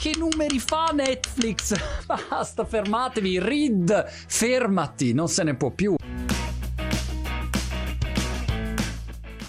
che numeri fa Netflix? Basta, fermatevi, Reed, fermati, non se ne può più.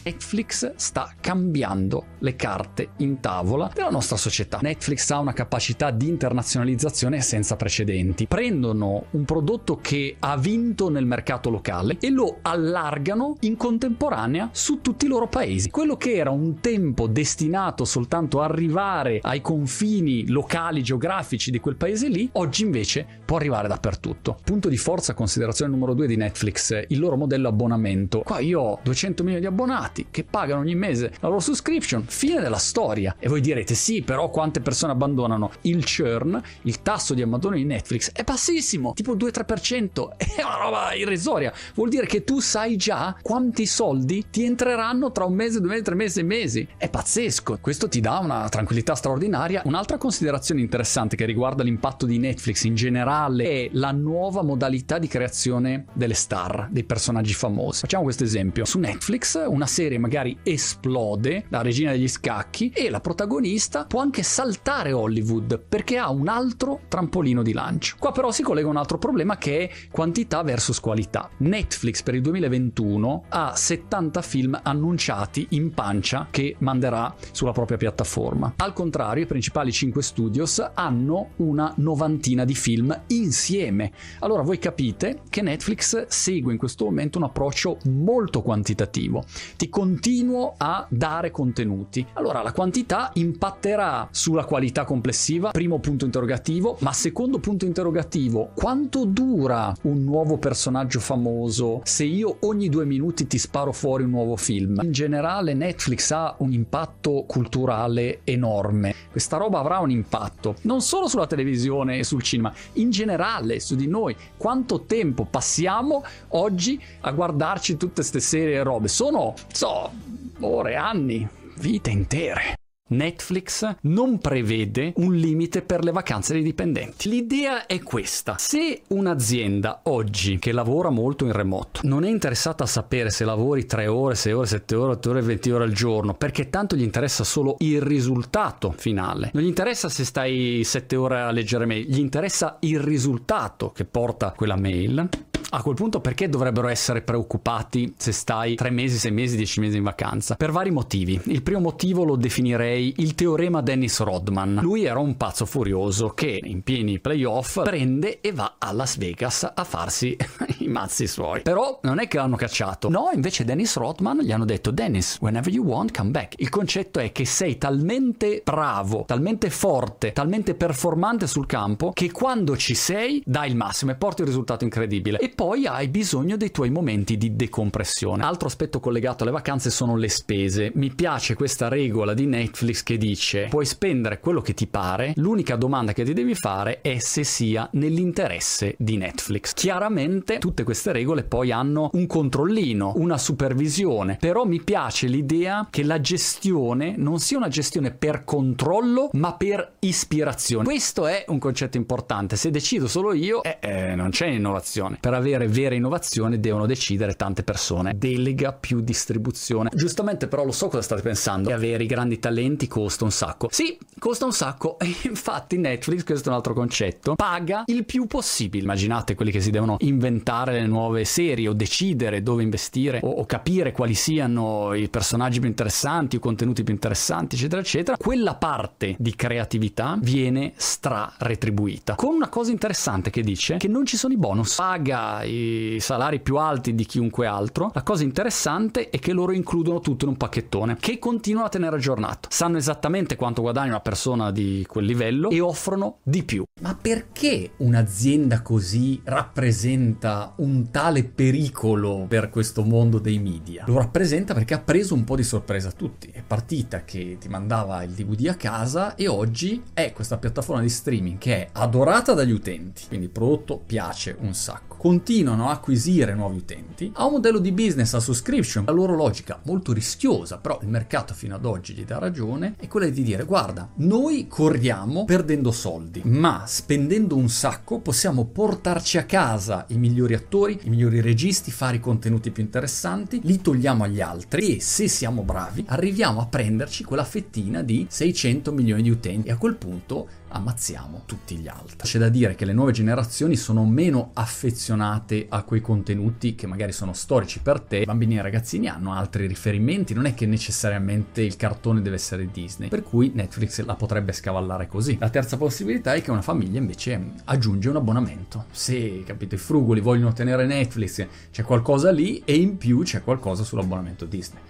Netflix sta cambiando le carte in tavola della nostra società. Netflix ha una capacità di internazionalizzazione senza precedenti. Prendono un prodotto che ha vinto nel mercato locale e lo allargano in contemporanea su tutti i loro paesi. Quello che era un tempo destinato soltanto a arrivare ai confini locali geografici di quel paese lì, oggi invece può arrivare dappertutto. Punto di forza, considerazione numero due di Netflix, il loro modello abbonamento. Qua io ho 200 milioni di abbonati abbonati che pagano ogni mese la loro subscription, fine della storia. E voi direte sì, però quante persone abbandonano? Il churn, il tasso di abbandono di Netflix è bassissimo, tipo 2-3%, è una roba irrisoria. Vuol dire che tu sai già quanti soldi ti entreranno tra un mese, due mesi, tre mesi e mesi. È pazzesco. Questo ti dà una tranquillità straordinaria. Un'altra considerazione interessante che riguarda l'impatto di Netflix in generale è la nuova modalità di creazione delle star, dei personaggi famosi. Facciamo questo esempio. Su Netflix una serie serie magari esplode, la regina degli scacchi, e la protagonista può anche saltare Hollywood perché ha un altro trampolino di lancio. Qua però si collega un altro problema che è quantità versus qualità. Netflix per il 2021 ha 70 film annunciati in pancia che manderà sulla propria piattaforma. Al contrario, i principali 5 studios hanno una novantina di film insieme. Allora voi capite che Netflix segue in questo momento un approccio molto quantitativo. Ti continuo a dare contenuti. Allora la quantità impatterà sulla qualità complessiva, primo punto interrogativo, ma secondo punto interrogativo, quanto dura un nuovo personaggio famoso se io ogni due minuti ti sparo fuori un nuovo film? In generale Netflix ha un impatto culturale enorme. Questa roba avrà un impatto non solo sulla televisione e sul cinema, in generale su di noi. Quanto tempo passiamo oggi a guardarci tutte queste serie e robe? Sono so, ore, anni, vite intere. Netflix non prevede un limite per le vacanze dei dipendenti. L'idea è questa. Se un'azienda oggi che lavora molto in remoto non è interessata a sapere se lavori 3 ore, 6 ore, 7 ore, 8 ore, 20 ore al giorno, perché tanto gli interessa solo il risultato finale. Non gli interessa se stai 7 ore a leggere mail, gli interessa il risultato che porta quella mail a quel punto perché dovrebbero essere preoccupati se stai 3 mesi, 6 mesi, 10 mesi in vacanza? Per vari motivi. Il primo motivo lo definirei il teorema Dennis Rodman. Lui era un pazzo furioso che in pieni playoff prende e va a Las Vegas a farsi i mazzi suoi. Però non è che l'hanno cacciato. No, invece Dennis Rodman gli hanno detto Dennis, whenever you want, come back. Il concetto è che sei talmente bravo, talmente forte, talmente performante sul campo che quando ci sei dai il massimo e porti un risultato incredibile. E poi hai bisogno dei tuoi momenti di decompressione. Altro aspetto collegato alle vacanze sono le spese. Mi piace questa regola di Netflix che dice puoi spendere quello che ti pare, l'unica domanda che ti devi fare è se sia nell'interesse di Netflix. Chiaramente tutte queste regole poi hanno un controllino, una supervisione, però mi piace l'idea che la gestione non sia una gestione per controllo ma per ispirazione. Questo è un concetto importante, se decido solo io eh, eh, non c'è innovazione. Per avere avere vera innovazione devono decidere tante persone. Delega più distribuzione. Giustamente però lo so cosa state pensando. Che avere i grandi talenti costa un sacco. Sì, costa un sacco. E infatti Netflix, questo è un altro concetto, paga il più possibile. Immaginate quelli che si devono inventare le nuove serie o decidere dove investire o, o capire quali siano i personaggi più interessanti, i contenuti più interessanti, eccetera, eccetera. Quella parte di creatività viene stra retribuita. Con una cosa interessante che dice che non ci sono i bonus. Paga i salari più alti di chiunque altro. La cosa interessante è che loro includono tutto in un pacchettone che continuano a tenere aggiornato. Sanno esattamente quanto guadagna una persona di quel livello e offrono di più. Ma perché un'azienda così rappresenta un tale pericolo per questo mondo dei media? Lo rappresenta perché ha preso un po' di sorpresa a tutti. È partita che ti mandava il DVD a casa e oggi è questa piattaforma di streaming che è adorata dagli utenti. Quindi il prodotto piace un sacco. Con continuano a acquisire nuovi utenti, ha un modello di business a subscription, la loro logica molto rischiosa, però il mercato fino ad oggi gli dà ragione, è quella di dire guarda, noi corriamo perdendo soldi, ma spendendo un sacco possiamo portarci a casa i migliori attori, i migliori registi, fare i contenuti più interessanti, li togliamo agli altri e se siamo bravi arriviamo a prenderci quella fettina di 600 milioni di utenti. E a quel punto ammazziamo tutti gli altri. C'è da dire che le nuove generazioni sono meno affezionate a quei contenuti che magari sono storici per te. I bambini e ragazzini hanno altri riferimenti, non è che necessariamente il cartone deve essere Disney, per cui Netflix la potrebbe scavallare così. La terza possibilità è che una famiglia invece aggiunge un abbonamento. Se, capito, i frugoli vogliono tenere Netflix, c'è qualcosa lì e in più c'è qualcosa sull'abbonamento Disney.